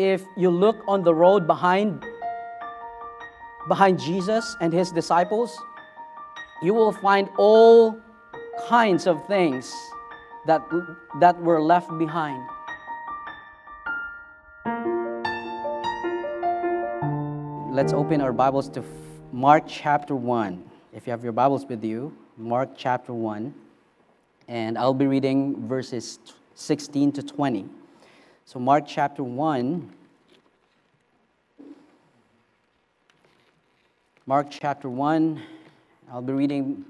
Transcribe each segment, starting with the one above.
if you look on the road behind, behind Jesus and his disciples, you will find all kinds of things that, that were left behind. Let's open our Bibles to Mark chapter 1. If you have your Bibles with you, Mark chapter 1. And I'll be reading verses 16 to 20. So, Mark chapter 1. Mark chapter 1, I'll be reading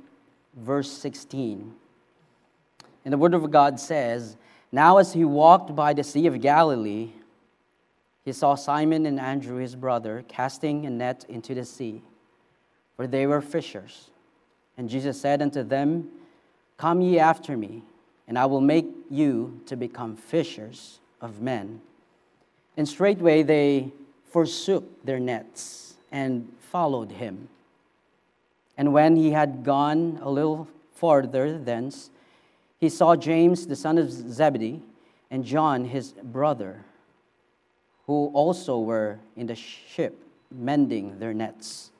verse 16. And the Word of God says, Now as he walked by the Sea of Galilee, he saw Simon and Andrew, his brother, casting a net into the sea, for they were fishers. And Jesus said unto them, Come ye after me, and I will make you to become fishers of men. And straightway they forsook their nets and followed him. And when he had gone a little farther thence, he saw James the son of Zebedee and John his brother, who also were in the ship mending their nets.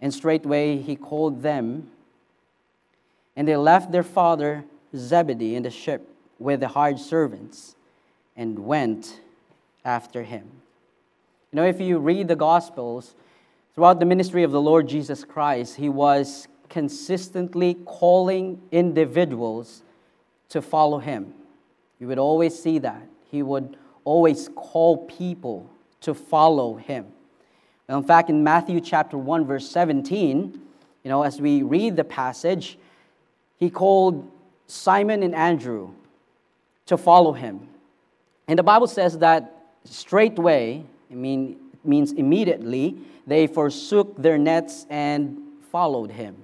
And straightway he called them, and they left their father Zebedee in the ship with the hired servants and went after him. You know, if you read the Gospels, throughout the ministry of the Lord Jesus Christ, he was consistently calling individuals to follow him. You would always see that. He would always call people to follow him. in fact, in Matthew chapter 1, verse 17, you know, as we read the passage, he called Simon and Andrew to follow him. And the Bible says that straightway, I mean, means immediately, they forsook their nets and followed him.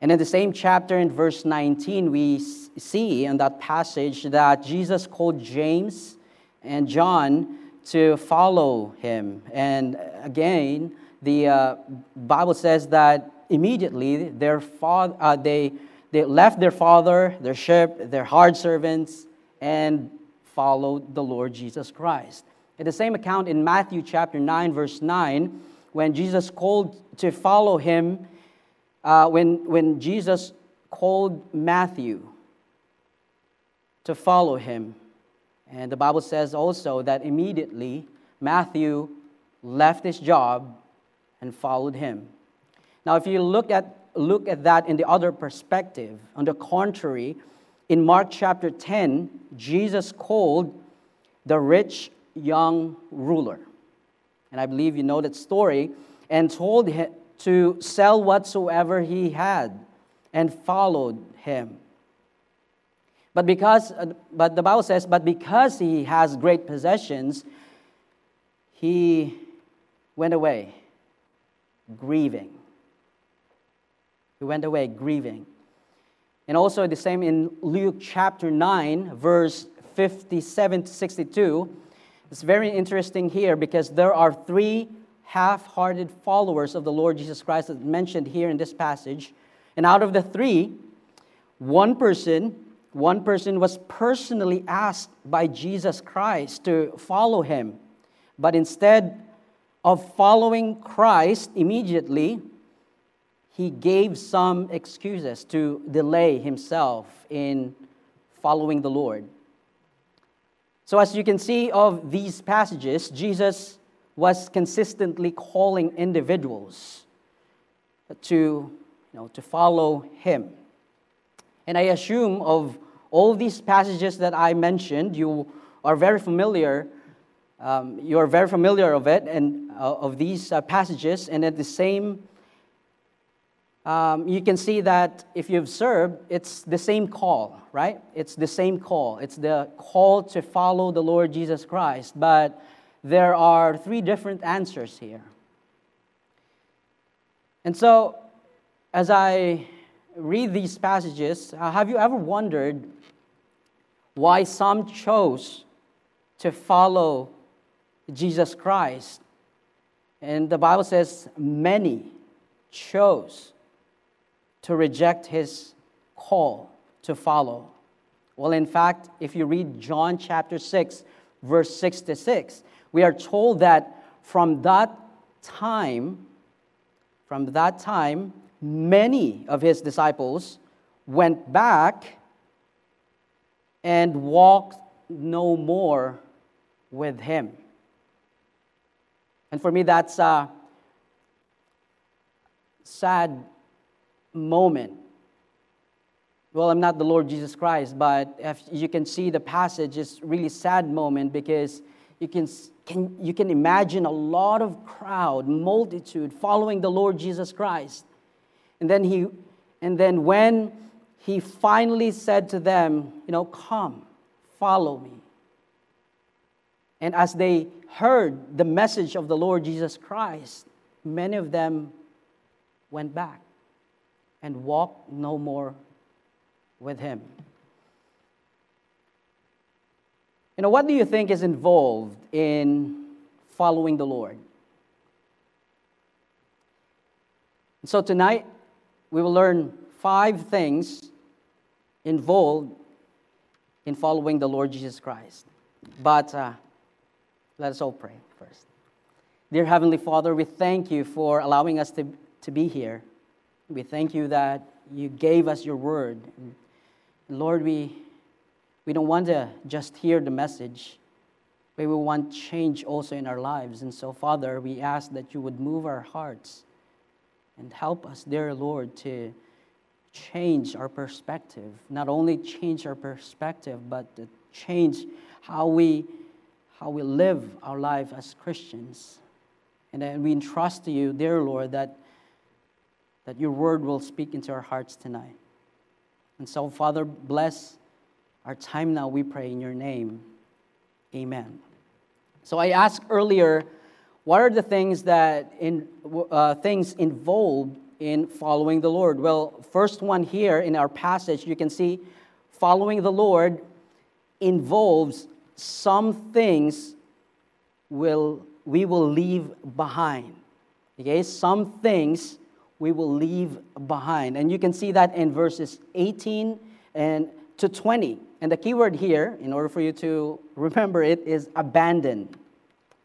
And in the same chapter, in verse 19, we see in that passage that Jesus called James and John to follow him. And again, the uh, Bible says that immediately their father, uh, they, they left their father, their ship, their hard servants, and followed the Lord Jesus Christ. In the same account in Matthew chapter 9, verse 9, when Jesus called to follow him, uh, when, when Jesus called Matthew to follow him, and the Bible says also that immediately Matthew left his job and followed him. Now, if you look at, look at that in the other perspective, on the contrary, in Mark chapter 10, Jesus called the rich young ruler. And I believe you know that story, and told him to sell whatsoever he had and followed him. But because, uh, but the Bible says, but because he has great possessions, he went away grieving. He went away grieving. And also the same in Luke chapter 9, verse 57 to 62. It's very interesting here because there are three half hearted followers of the Lord Jesus Christ that mentioned here in this passage. And out of the three, one person, one person was personally asked by Jesus Christ to follow him. But instead of following Christ immediately, he gave some excuses to delay himself in following the Lord. So, as you can see of these passages, Jesus was consistently calling individuals to, you know, to follow him. And I assume of all these passages that I mentioned, you are very familiar. Um, you are very familiar of it and uh, of these uh, passages, and at the same um, you can see that if you've served, it's the same call, right? It's the same call. It's the call to follow the Lord Jesus Christ. But there are three different answers here. And so, as I read these passages, uh, have you ever wondered why some chose to follow Jesus Christ? And the Bible says many chose to reject his call to follow? Well, in fact, if you read John chapter 6, verse 66, we are told that from that time, from that time, many of his disciples went back and walked no more with him. And for me, that's a sad moment. Well, I'm not the Lord Jesus Christ, but if you can see the passage, it's really sad moment because you can, can, you can imagine a lot of crowd, multitude following the Lord Jesus Christ. And then, he, and then when he finally said to them, you know, come, follow me. And as they heard the message of the Lord Jesus Christ, many of them went back and walk no more with him. You know, what do you think is involved in following the Lord? And So tonight, we will learn five things involved in following the Lord Jesus Christ. But uh, let us all pray first. Dear Heavenly Father, we thank you for allowing us to, to be here. We thank you that you gave us your word. Lord, we, we don't want to just hear the message, but we want change also in our lives. And so, Father, we ask that you would move our hearts and help us, dear Lord, to change our perspective. Not only change our perspective, but to change how we, how we live our life as Christians. And then we entrust to you, dear Lord, that, that your word will speak into our hearts tonight. And so, Father, bless our time now, we pray in your name. Amen. So I asked earlier, what are the things that in, uh, things involved in following the Lord? Well, first one here in our passage, you can see following the Lord involves some things will we will leave behind. Okay, some things we will leave behind. And you can see that in verses 18 and to 20. And the key word here, in order for you to remember it, is abandon.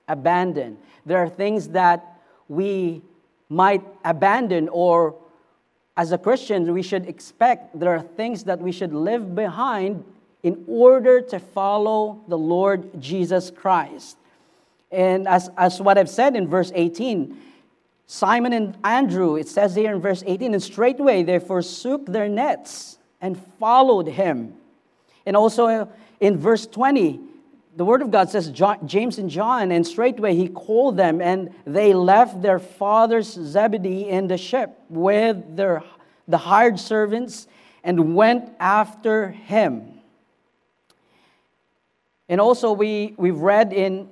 Abandon. There are things that we might abandon, or as a Christian, we should expect there are things that we should leave behind in order to follow the Lord Jesus Christ. And as, as what I've said in verse 18, Simon and Andrew, it says here in verse 18, and straightway they forsook their nets and followed him. And also in verse 20, the word of God says, James and John, and straightway he called them, and they left their father's Zebedee in the ship with their, the hired servants and went after him. And also, we, we've read in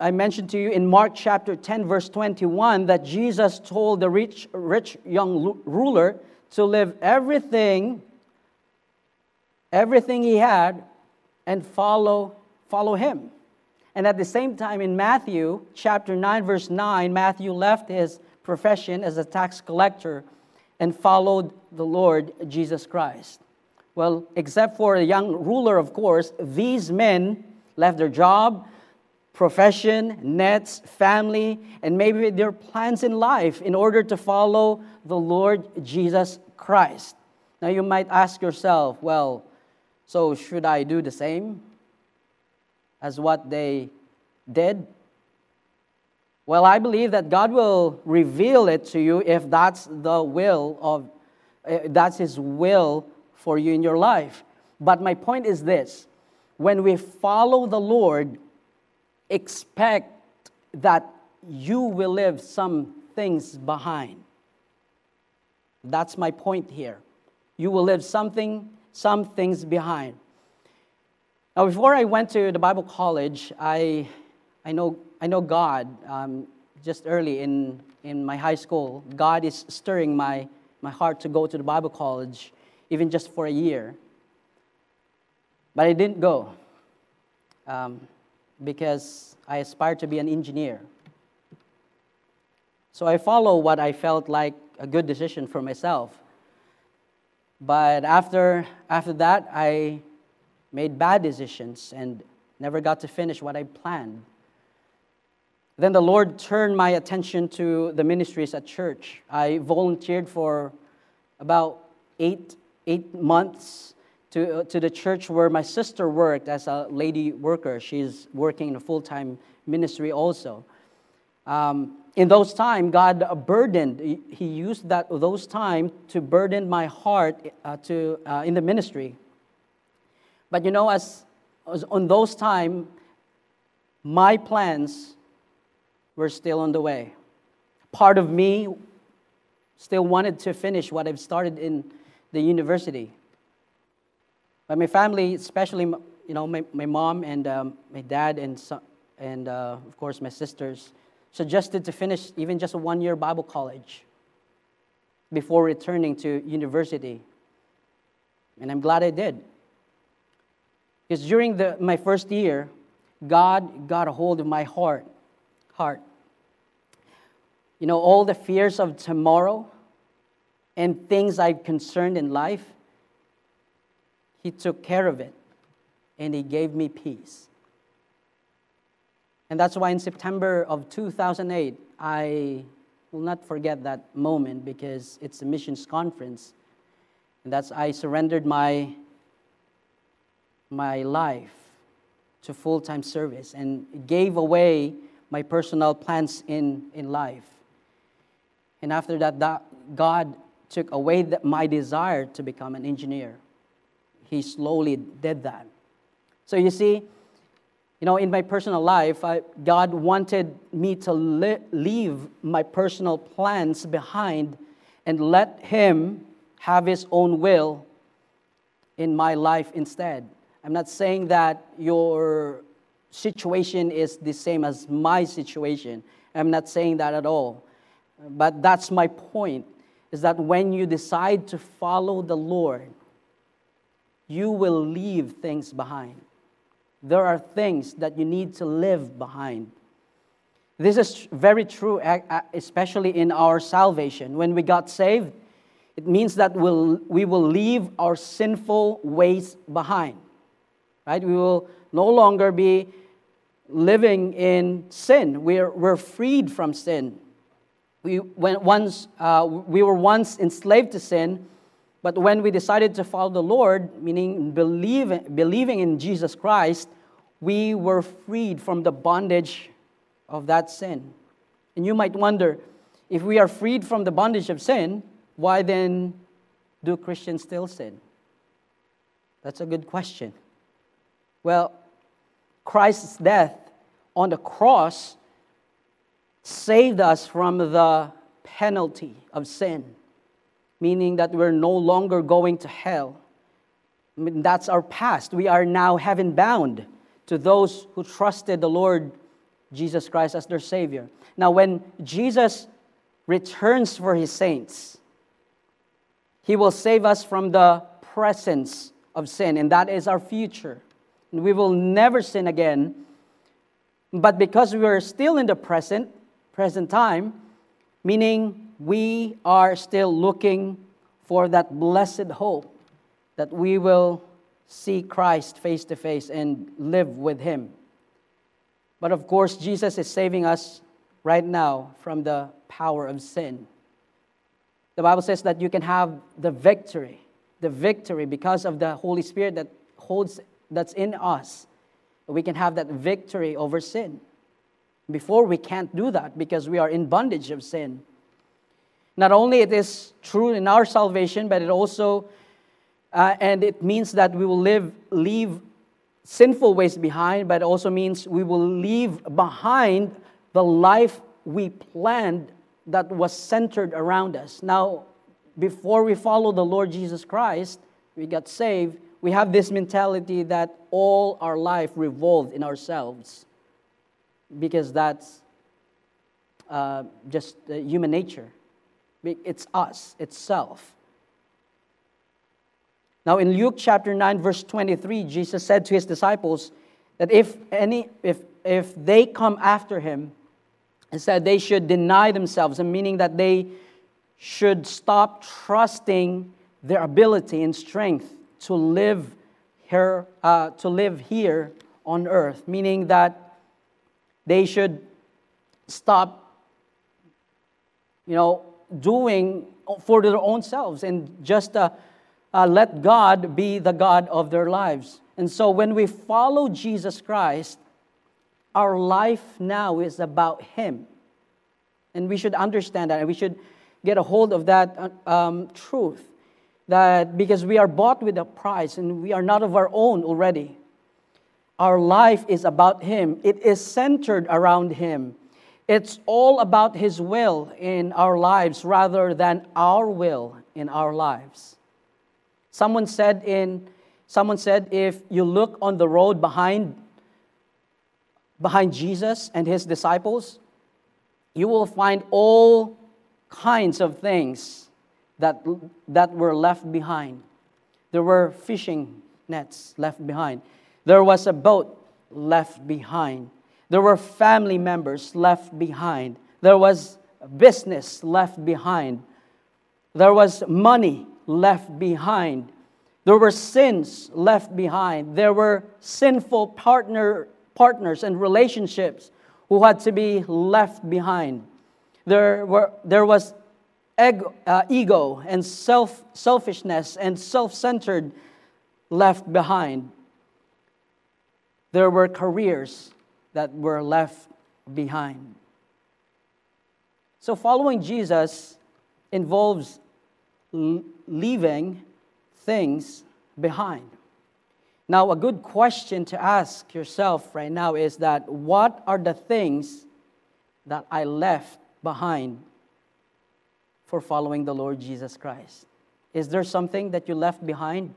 I mentioned to you in Mark chapter 10, verse 21, that Jesus told the rich, rich young ruler to live everything, everything he had, and follow, follow him. And at the same time, in Matthew chapter 9, verse 9, Matthew left his profession as a tax collector and followed the Lord Jesus Christ. Well, except for the young ruler, of course, these men left their job, profession, nets, family, and maybe their plans in life in order to follow the Lord Jesus Christ. Now you might ask yourself, well, so should I do the same as what they did? Well, I believe that God will reveal it to you if that's the will of eh, that's his will for you in your life. But my point is this, when we follow the Lord, expect that you will leave some things behind. That's my point here. You will leave something, some things behind. Now, before I went to the Bible college, I, I, know, I know God um, just early in, in my high school. God is stirring my, my heart to go to the Bible college, even just for a year. But I didn't go. Um, because I aspired to be an engineer. So I follow what I felt like a good decision for myself. But after, after that, I made bad decisions. And never got to finish what I planned. Then the Lord turned my attention to the ministries at church. I volunteered for about eight, eight months to, to the church where my sister worked as a lady worker. She's working in a full time ministry also. Um, in those times, God burdened, He used that, those times to burden my heart uh, to, uh, in the ministry. But you know, as, as on those times, my plans were still on the way. Part of me still wanted to finish what I've started in the university. But my family, especially you know, my, my mom and um, my dad and, and uh, of course my sisters, suggested to finish even just a one year Bible college before returning to university. And I'm glad I did. Because during the, my first year, God got a hold of my heart. Heart. You know, all the fears of tomorrow and things I've concerned in life, He took care of it and He gave me peace. And that's why in September of 2008, I will not forget that moment because it's a missions conference. And that's I surrendered my, my life to full time service and gave away my personal plans in, in life. And after that, that God took away the, my desire to become an engineer. He slowly did that. So you see, you know, in my personal life, I, God wanted me to li- leave my personal plans behind and let Him have His own will in my life instead. I'm not saying that your situation is the same as my situation. I'm not saying that at all. But that's my point is that when you decide to follow the Lord, you will leave things behind. There are things that you need to live behind. This is very true, especially in our salvation. When we got saved, it means that we'll, we will leave our sinful ways behind. Right? We will no longer be living in sin. We're, we're freed from sin. We, when once, uh, we were once enslaved to sin, but when we decided to follow the Lord, meaning believe, believing in Jesus Christ, we were freed from the bondage of that sin. And you might wonder if we are freed from the bondage of sin, why then do Christians still sin? That's a good question. Well, Christ's death on the cross saved us from the penalty of sin, meaning that we're no longer going to hell. I mean, that's our past. We are now heaven bound to those who trusted the Lord Jesus Christ as their Savior. Now, when Jesus returns for his saints, he will save us from the presence of sin, and that is our future. We will never sin again. But because we are still in the present, present time, meaning we are still looking for that blessed hope that we will see Christ face to face and live with Him. But of course, Jesus is saving us right now from the power of sin. The Bible says that you can have the victory, the victory because of the Holy Spirit that holds that's in us. We can have that victory over sin. Before, we can't do that because we are in bondage of sin. Not only it is true in our salvation, but it also, uh, and it means that we will live, leave sinful ways behind, but it also means we will leave behind the life we planned that was centered around us. Now, before we follow the Lord Jesus Christ, we got saved, we have this mentality that all our life revolved in ourselves because that's uh, just uh, human nature. It's us, it's self. Now, in Luke chapter 9, verse 23, Jesus said to his disciples that if, any, if, if they come after him, he said they should deny themselves, and meaning that they should stop trusting their ability and strength to live here, uh, to live here on earth, meaning that they should stop, you know, doing for their own selves and just uh, uh, let God be the God of their lives. And so when we follow Jesus Christ, our life now is about Him. And we should understand that, and we should get a hold of that uh, um, truth. That because we are bought with a price and we are not of our own already, our life is about Him. It is centered around Him. It's all about His will in our lives rather than our will in our lives. Someone said in someone said if you look on the road behind behind Jesus and his disciples, you will find all kinds of things that, that were left behind. There were fishing nets left behind. There was a boat left behind. There were family members left behind. There was business left behind. There was money left behind. There were sins left behind. There were sinful partner, partners and relationships who had to be left behind. There, were, there was ego, uh, ego and self, selfishness and self centered left behind. There were careers that were left behind. So, following Jesus involves leaving things behind. Now, a good question to ask yourself right now is that what are the things that I left behind for following the Lord Jesus Christ? Is there something that you left behind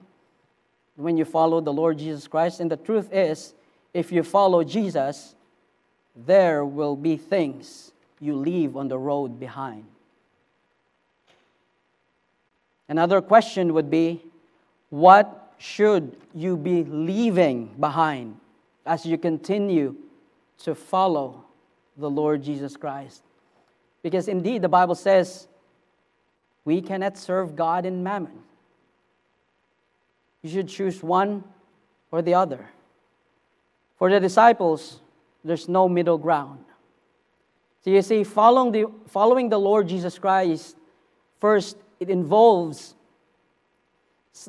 when you follow the Lord Jesus Christ? And the truth is, if you follow Jesus, there will be things you leave on the road behind. Another question would be what should you be leaving behind as you continue to follow the Lord Jesus Christ? Because indeed, the Bible says we cannot serve God and mammon. You should choose one or the other. For the disciples, there's no middle ground. So you see, following the, following the Lord Jesus Christ, first, it involves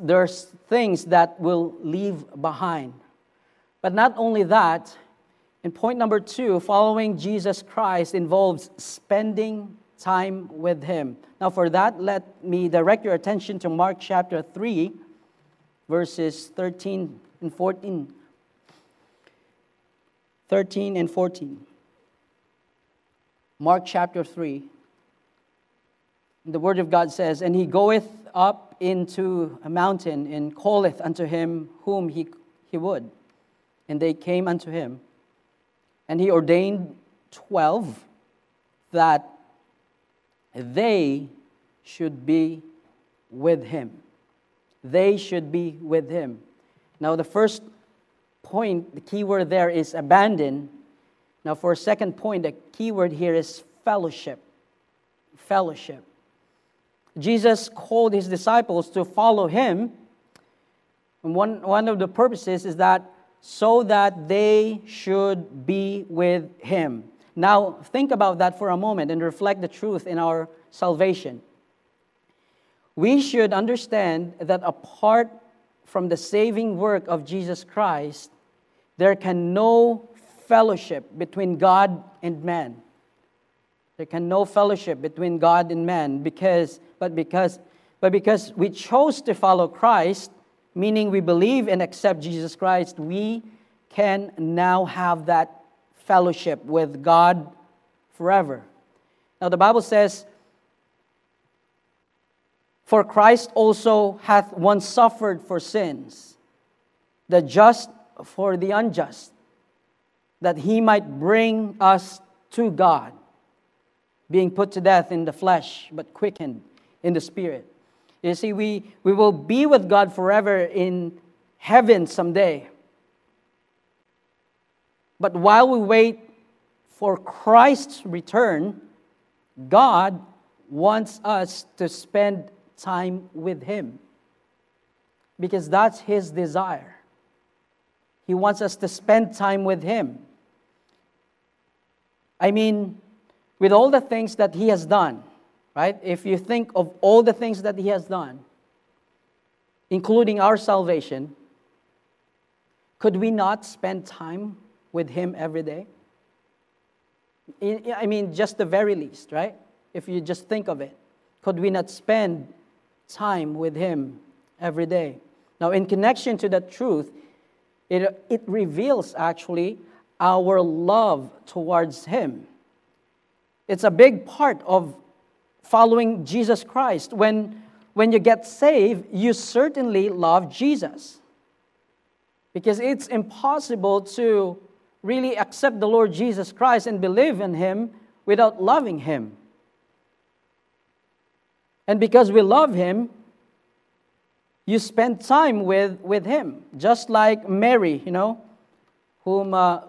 there's things that will leave behind. But not only that, in point number two, following Jesus Christ involves spending time with Him. Now, for that, let me direct your attention to Mark chapter 3, verses 13 and 14. 13 and 14. Mark chapter 3. The Word of God says, And he goeth up into a mountain and calleth unto him whom he, he would. And they came unto him. And he ordained twelve that they should be with him. They should be with him. Now, the first point, the key word there is abandon. Now, for a second point, the key word here is fellowship. Fellowship. Jesus called his disciples to follow him. And one, one of the purposes is that so that they should be with him. Now, think about that for a moment and reflect the truth in our salvation. We should understand that apart from the saving work of Jesus Christ, there can no fellowship between God and man. There can no fellowship between God and man because but because but because we chose to follow Christ, meaning we believe and accept Jesus Christ, we can now have that fellowship with God forever. Now the Bible says for Christ also hath once suffered for sins, the just for the unjust, that he might bring us to God being put to death in the flesh, but quickened in the spirit. You see, we, we will be with God forever in heaven someday. But while we wait for Christ's return, God wants us to spend time with Him because that's His desire. He wants us to spend time with Him. I mean, with all the things that He has done, right? If you think of all the things that He has done, including our salvation, could we not spend time with Him every day? I mean, just the very least, right? If you just think of it, could we not spend time with Him every day? Now, in connection to that truth, it, it reveals actually our love towards Him. It's a big part of following Jesus Christ. When, when you get saved, you certainly love Jesus. Because it's impossible to really accept the Lord Jesus Christ and believe in Him without loving Him. And because we love Him, you spend time with, with Him. Just like Mary, you know, whom uh,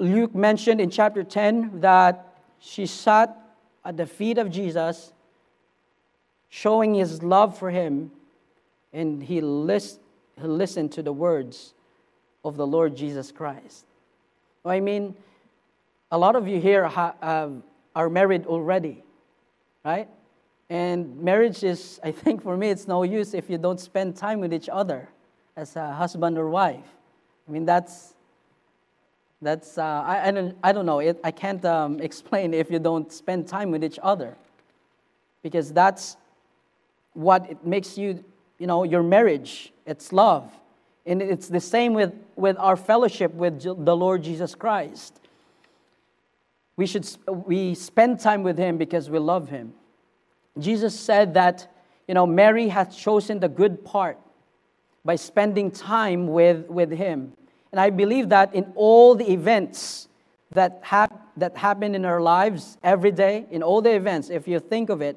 Luke mentioned in chapter 10 that she sat at the feet of Jesus, showing his love for him, and he, list, he listened to the words of the Lord Jesus Christ. I mean, a lot of you here ha- uh, are married already, right? And marriage is, I think for me, it's no use if you don't spend time with each other as a husband or wife. I mean, that's, that's uh, I, I, don't, I don't know, it, I can't um, explain if you don't spend time with each other. Because that's what it makes you, you know, your marriage, it's love. And it's the same with, with our fellowship with the Lord Jesus Christ. We should we spend time with him because we love him. Jesus said that, you know, Mary hath chosen the good part by spending time with, with him. And I believe that in all the events that, hap- that happen in our lives every day, in all the events, if you think of it,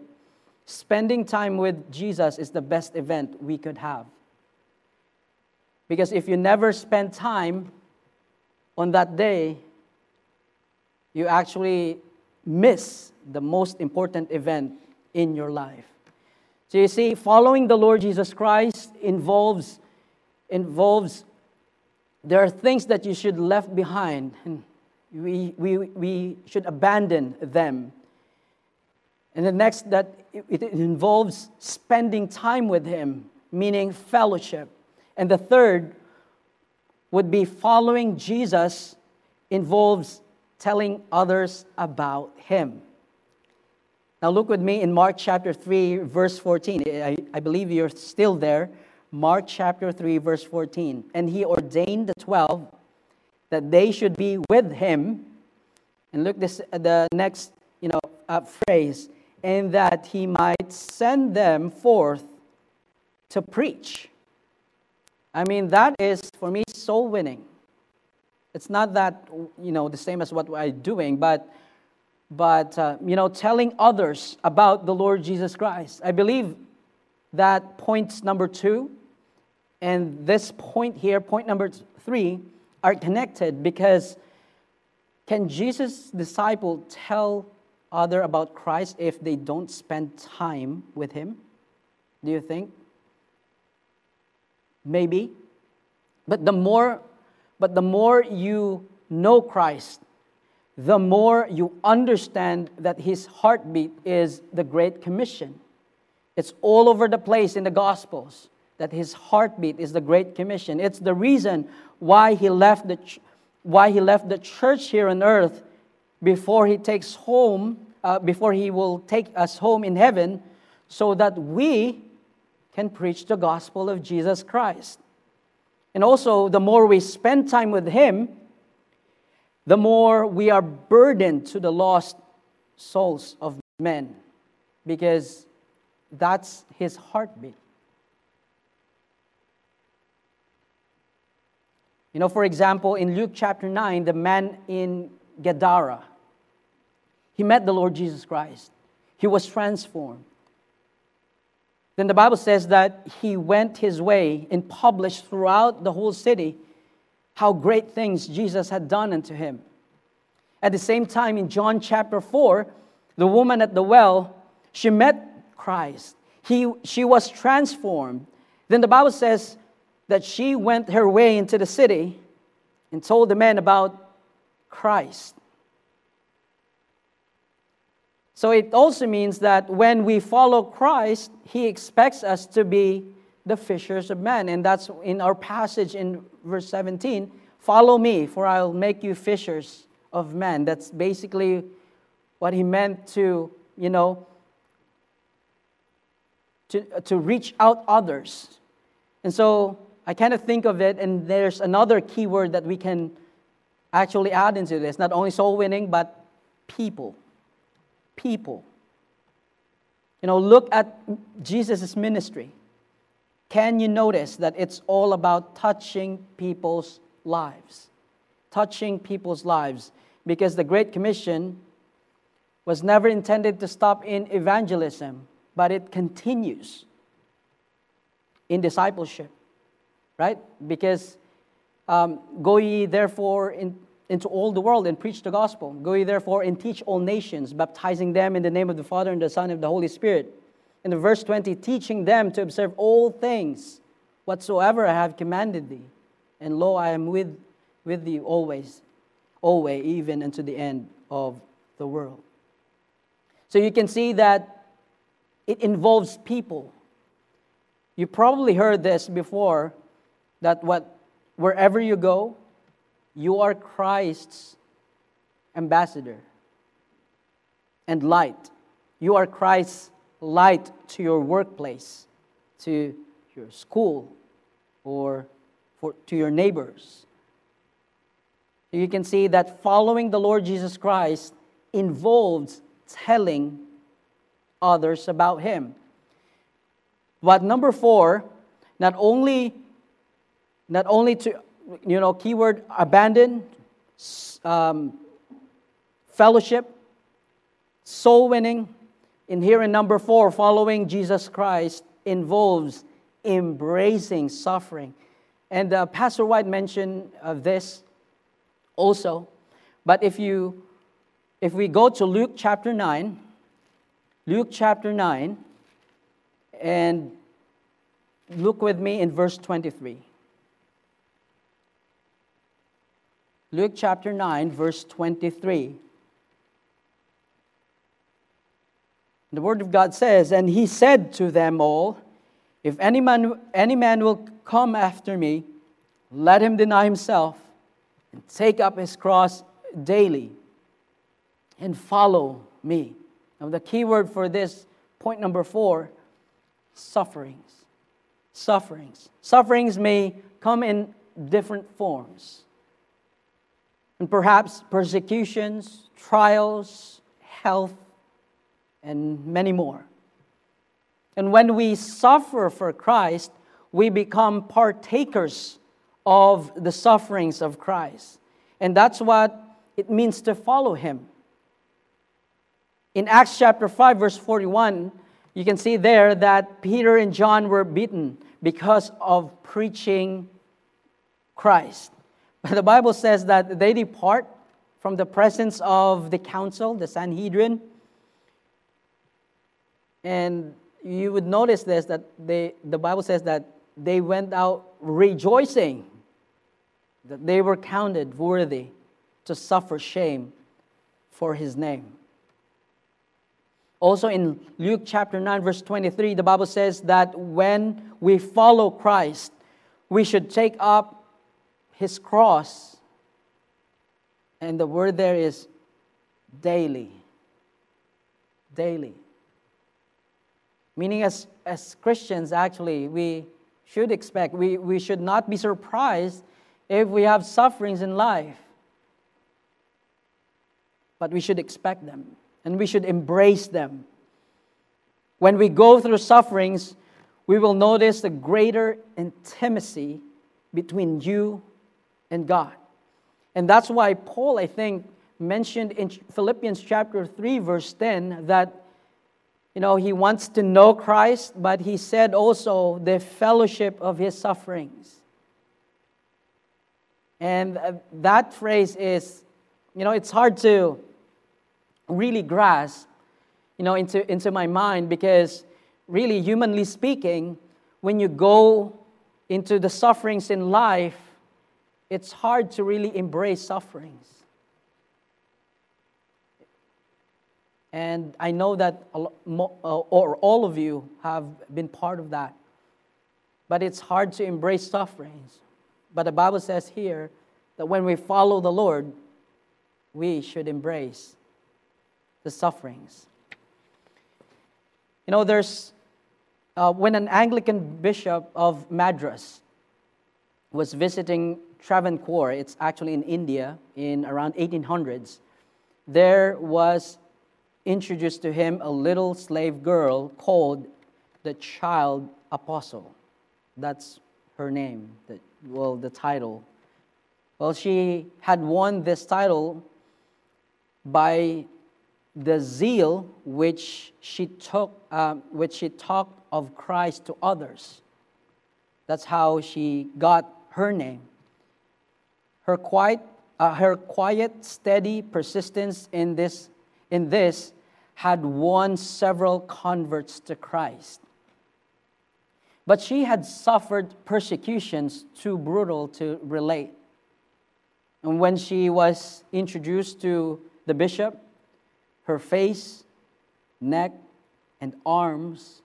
spending time with Jesus is the best event we could have. Because if you never spend time on that day, you actually miss the most important event in your life. So you see, following the Lord Jesus Christ involves involves there are things that you should left behind and we, we, we should abandon them. And the next that it, it involves spending time with him, meaning fellowship. And the third would be following Jesus involves telling others about him. Now, look with me in Mark chapter 3, verse 14. I, I believe you're still there. Mark chapter 3, verse 14. And he ordained the 12 that they should be with him. And look this the next you know uh, phrase, and that he might send them forth to preach I mean, that is, for me, soul winning. It's not that, you know, the same as what I'm doing, but, but uh, you know, telling others about the Lord Jesus Christ. I believe that points number two and this point here, point number three, are connected because can Jesus' disciple tell other about Christ if they don't spend time with him? Do you think? maybe. But the more, but the more you know Christ, the more you understand that his heartbeat is the Great Commission. It's all over the place in the Gospels that his heartbeat is the Great Commission. It's the reason why he left the, why he left the church here on earth before he takes home, uh, before he will take us home in heaven, so that we can preach the gospel of Jesus Christ. And also, the more we spend time with Him, the more we are burdened to the lost souls of men because that's His heartbeat. You know, for example, in Luke chapter 9, the man in Gadara, he met the Lord Jesus Christ. He was transformed. Then the Bible says that he went his way and published throughout the whole city how great things Jesus had done unto him. At the same time, in John chapter 4, the woman at the well, she met Christ. He, she was transformed. Then the Bible says that she went her way into the city and told the men about Christ. So it also means that when we follow Christ, He expects us to be the fishers of men. And that's in our passage in verse 17 Follow me, for I'll make you fishers of men. That's basically what He meant to, you know, to, to reach out others. And so I kind of think of it, and there's another key word that we can actually add into this not only soul winning, but people people. You know, look at Jesus' ministry. Can you notice that it's all about touching people's lives? Touching people's lives. Because the Great Commission was never intended to stop in evangelism, but it continues in discipleship, right? Because um, go ye therefore in, into all the world and preach the gospel. Go ye therefore and teach all nations, baptizing them in the name of the Father and the Son and the Holy Spirit. In verse 20, teaching them to observe all things whatsoever I have commanded thee. And lo, I am with, with thee always, always, even unto the end of the world. So you can see that it involves people. You probably heard this before that what wherever you go, you are Christ's ambassador and light. You are Christ's light to your workplace, to your school, or for, to your neighbors. You can see that following the Lord Jesus Christ involves telling others about Him. But number four, not only, not only to you know, keyword abandon, um, fellowship, soul winning. In here in number four, following Jesus Christ involves embracing suffering. And uh, Pastor White mentioned of this also. But if you if we go to Luke chapter 9, Luke chapter 9, and look with me in verse 23. Luke chapter 9, verse 23. The Word of God says, And he said to them all, If any man, any man will come after me, let him deny himself and take up his cross daily and follow me. Now, the key word for this, point number four, sufferings. Sufferings. Sufferings may come in different forms and perhaps persecutions, trials, health, and many more. And when we suffer for Christ, we become partakers of the sufferings of Christ. And that's what it means to follow him. In Acts chapter 5, verse 41, you can see there that Peter and John were beaten because of preaching Christ. But the Bible says that they depart from the presence of the council, the Sanhedrin. And you would notice this that they, the Bible says that they went out rejoicing that they were counted worthy to suffer shame for his name. Also in Luke chapter 9, verse 23, the Bible says that when we follow Christ, we should take up his cross, and the word there is daily. Daily. Meaning, as, as Christians, actually, we should expect, we, we should not be surprised if we have sufferings in life. But we should expect them and we should embrace them. When we go through sufferings, we will notice the greater intimacy between you and God. And that's why Paul, I think, mentioned in Philippians chapter 3, verse 10, that you know, he wants to know Christ, but he said also the fellowship of his sufferings. And uh, that phrase is, you know, it's hard to really grasp, you know, into, into my mind because really, humanly speaking, when you go into the sufferings in life, it's hard to really embrace sufferings. And I know that uh, or all of you have been part of that. But it's hard to embrace sufferings. But the Bible says here that when we follow the Lord, we should embrace the sufferings. You know, there's uh, when an Anglican bishop of Madras was visiting Travancore, it's actually in India in around 1800s, there was introduced to him a little slave girl called the child apostle. That's her name, well, the title. Well, she had won this title by the zeal which she took, uh, which she talked of Christ to others. That's how she got her name. Her quiet, uh, her quiet, steady persistence in this, in this had won several converts to Christ. But she had suffered persecutions too brutal to relate. And when she was introduced to the bishop, her face, neck, and arms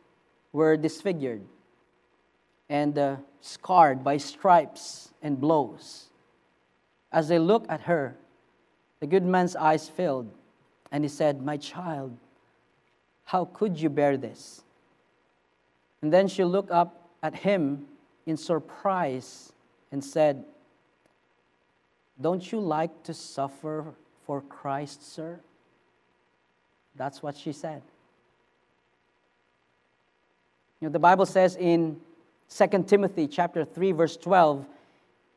were disfigured and uh, scarred by stripes and blows. As they looked at her, the good man's eyes filled, and he said, My child, how could you bear this? And then she looked up at him in surprise and said, Don't you like to suffer for Christ, sir? That's what she said. You know, the Bible says in 2 Timothy chapter 3 verse 12,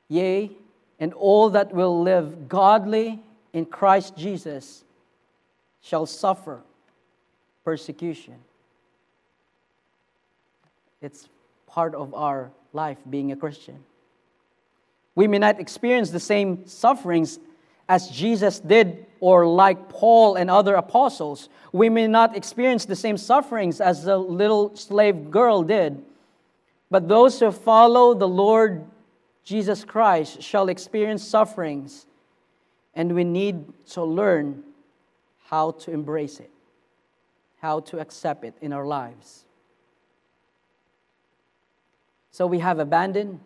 "Yea, and all that will live godly in Christ Jesus shall suffer persecution." It's part of our life being a Christian. We may not experience the same sufferings as Jesus did, or like Paul and other apostles. We may not experience the same sufferings as the little slave girl did. But those who follow the Lord Jesus Christ shall experience sufferings, and we need to learn how to embrace it, how to accept it in our lives. So we have abandoned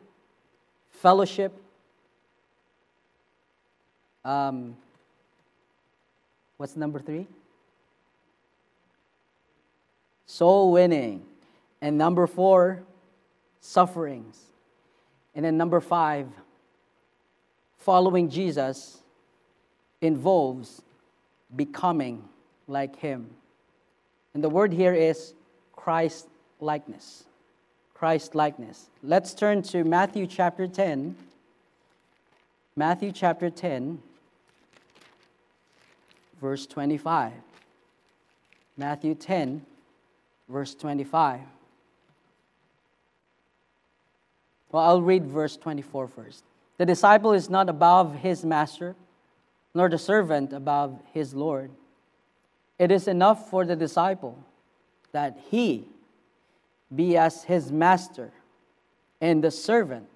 fellowship um, what's number three? Soul winning. And number four, sufferings. And then number five, following Jesus involves becoming like him. And the word here is Christ likeness. Christ likeness. Let's turn to Matthew chapter 10. Matthew chapter 10 verse 25. Matthew 10, verse 25. Well, I'll read verse 24 first. The disciple is not above his master, nor the servant above his Lord. It is enough for the disciple that he be as his master and the servant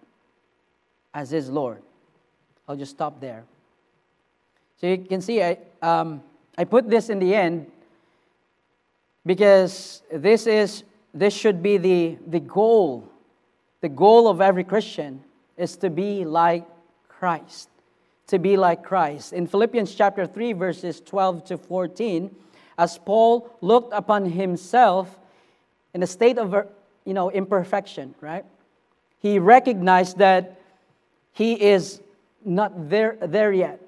as his Lord. I'll just stop there. So you can see, I, um, I put this in the end because this, is, this should be the, the goal. The goal of every Christian is to be like Christ. To be like Christ. In Philippians chapter 3, verses 12 to 14, as Paul looked upon himself in a state of you know, imperfection, right? He recognized that he is not there, there yet.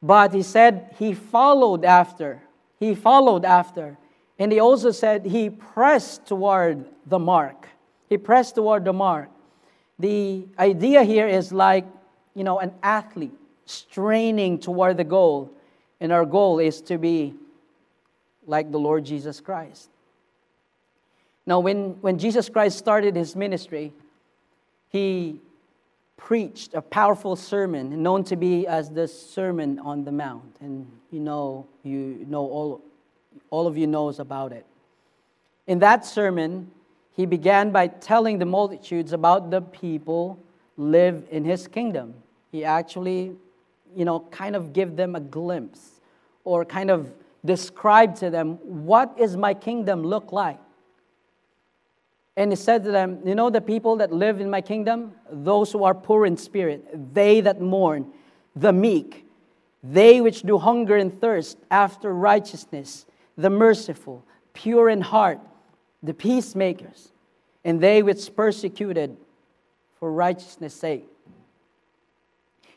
But he said he followed after. He followed after. And he also said he pressed toward the mark. He pressed toward the mark. The idea here is like, you know, an athlete straining toward the goal. And our goal is to be like the Lord Jesus Christ. Now, when, when Jesus Christ started his ministry, he preached a powerful sermon known to be as the Sermon on the Mount. And you know, you know all, all of you knows about it. In that sermon, he began by telling the multitudes about the people live in his kingdom. He actually, you know, kind of give them a glimpse or kind of describe to them what is my kingdom look like. And he said to them, You know, the people that live in my kingdom, those who are poor in spirit, they that mourn, the meek, they which do hunger and thirst after righteousness, the merciful, pure in heart, the peacemakers, and they which persecuted for righteousness' sake.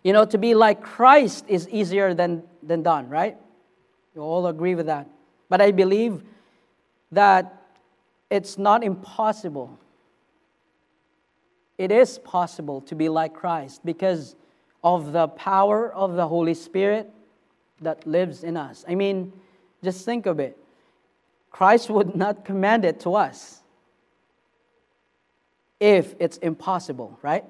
You know, to be like Christ is easier than, than done, right? You all agree with that. But I believe that it's not impossible. It is possible to be like Christ because of the power of the Holy Spirit that lives in us. I mean, just think of it. Christ would not command it to us if it's impossible, right?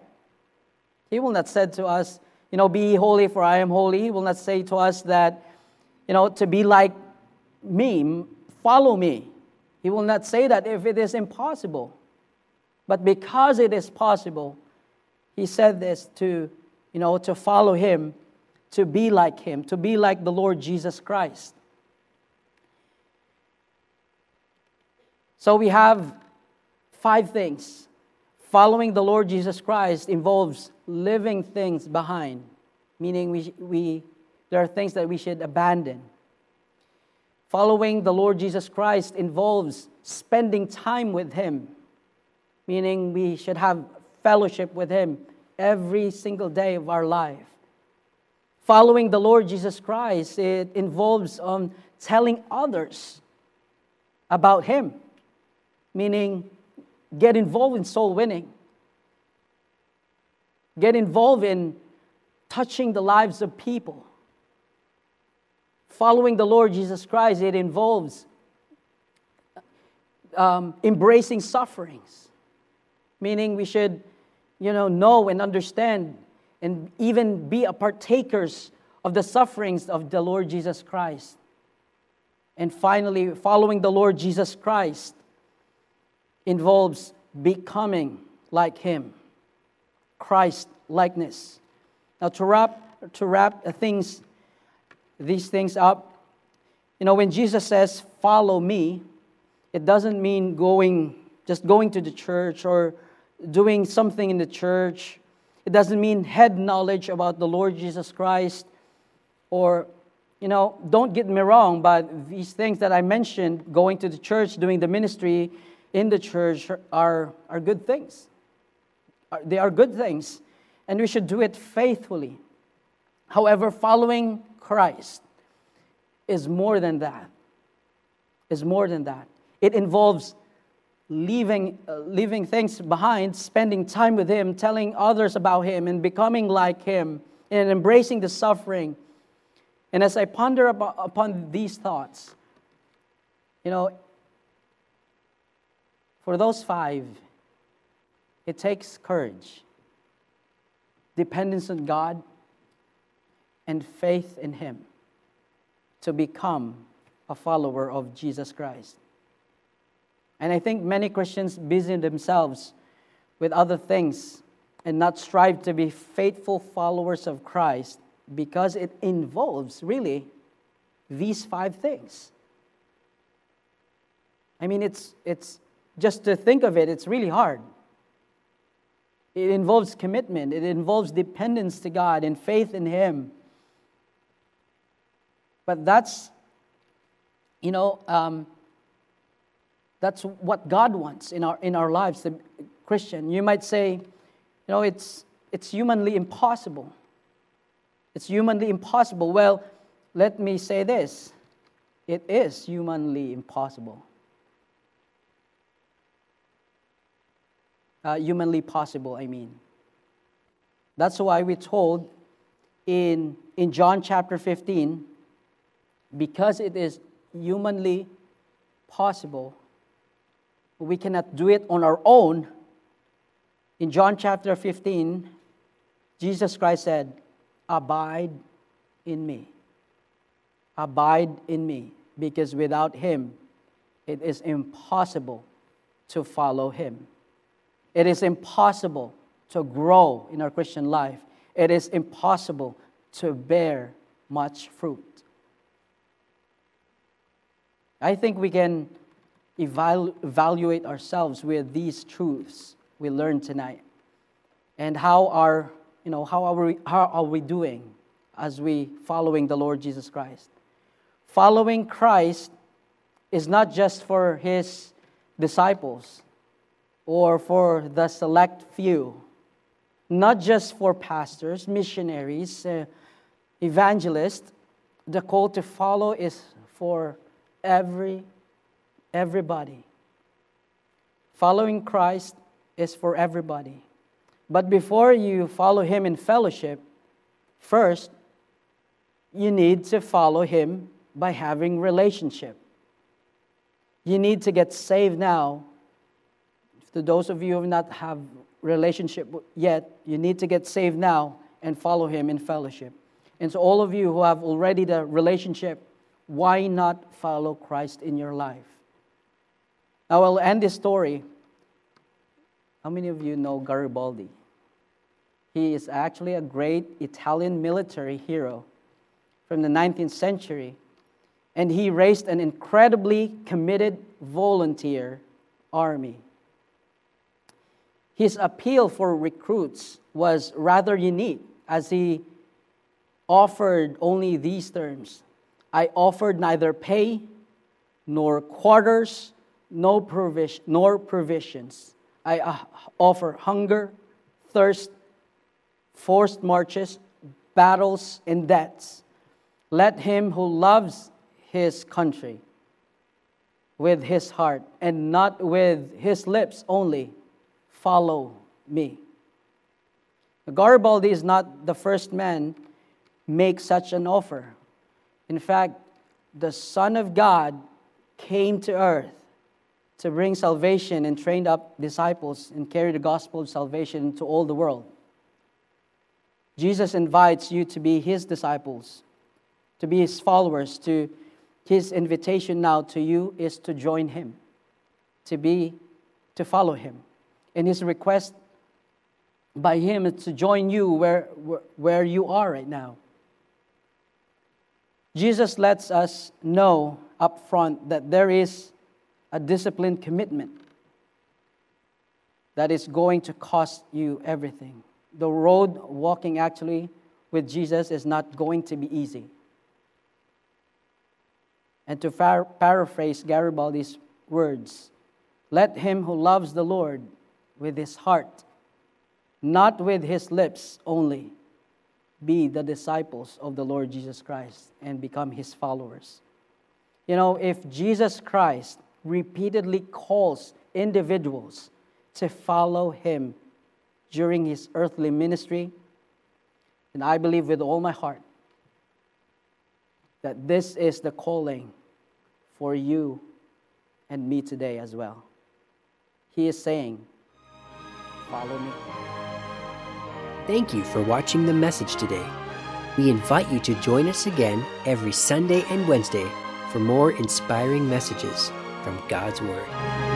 He will not say to us, you know, be holy for I am holy. He will not say to us that, you know, to be like me, follow me. He will not say that if it is impossible. But because it is possible, he said this to, you know, to follow him, to be like him, to be like the Lord Jesus Christ. So we have five things. Following the Lord Jesus Christ involves living things behind, meaning we, we, there are things that we should abandon. Following the Lord Jesus Christ involves spending time with Him, meaning we should have fellowship with Him every single day of our life. Following the Lord Jesus Christ, it involves um, telling others about Him meaning get involved in soul winning, get involved in touching the lives of people. Following the Lord Jesus Christ, it involves um, embracing sufferings, meaning we should, you know, know and understand and even be a partakers of the sufferings of the Lord Jesus Christ. And finally, following the Lord Jesus Christ involves becoming like him christ likeness now to wrap to wrap things these things up you know when jesus says follow me it doesn't mean going just going to the church or doing something in the church it doesn't mean head knowledge about the lord jesus christ or you know don't get me wrong but these things that i mentioned going to the church doing the ministry in the church are, are good things. They are good things, and we should do it faithfully. However, following Christ is more than that. Is more than that. It involves leaving, uh, leaving things behind, spending time with Him, telling others about Him, and becoming like Him, and embracing the suffering. And as I ponder upon these thoughts, you know, for those five, it takes courage, dependence on God, and faith in Him to become a follower of Jesus Christ. And I think many Christians busy themselves with other things and not strive to be faithful followers of Christ because it involves really these five things. I mean, it's, it's, just to think of it, it's really hard. It involves commitment, it involves dependence to God and faith in Him. But that's, you know, um, that's what God wants in our, in our lives, the Christian. You might say, you know, it's, it's humanly impossible. It's humanly impossible. Well, let me say this it is humanly impossible. Uh, humanly possible, I mean. That's why we're told in, in John chapter 15, because it is humanly possible, we cannot do it on our own. In John chapter 15, Jesus Christ said, Abide in me. Abide in me, because without him, it is impossible to follow him. It is impossible to grow in our Christian life, it is impossible to bear much fruit. I think we can evalu- evaluate ourselves with these truths we learned tonight. And how are, you know, how are we, how are we doing as we following the Lord Jesus Christ? Following Christ is not just for his disciples or for the select few, not just for pastors, missionaries, uh, evangelists. The call to follow is for every everybody. Following Christ is for everybody. But before you follow him in fellowship, first you need to follow him by having relationship. You need to get saved now. To those of you who have not have relationship yet, you need to get saved now and follow him in fellowship. And so all of you who have already the relationship, why not follow Christ in your life? Now I'll end this story. How many of you know Garibaldi? He is actually a great Italian military hero from the 19th century and he raised an incredibly committed volunteer army. His appeal for recruits was rather unique as he offered only these terms I offered neither pay nor quarters, no provision, nor provisions. I uh, offer hunger, thirst, forced marches, battles, and debts. Let him who loves his country with his heart and not with his lips only. Follow me. Garibaldi is not the first man make such an offer. In fact, the Son of God came to earth to bring salvation and trained up disciples and carry the gospel of salvation to all the world. Jesus invites you to be his disciples, to be his followers, to his invitation now to you is to join him, to be, to follow him. And his request by him to join you where, where, you are right now. Jesus lets us know up front that there is a disciplined commitment that is going to cost you everything. The road walking actually with Jesus is not going to be easy. And to par- paraphrase Garibaldi's words, let him who loves the Lord with his heart, not with his lips only, be the disciples of the Lord Jesus Christ and become his followers. You know, if Jesus Christ repeatedly calls individuals to follow him during his earthly ministry, and I believe with all my heart that this is the calling for you and me today as well. He is saying, Follow me. Thank you for watching the message today. We invite you to join us again every Sunday and Wednesday for more inspiring messages from God's Word.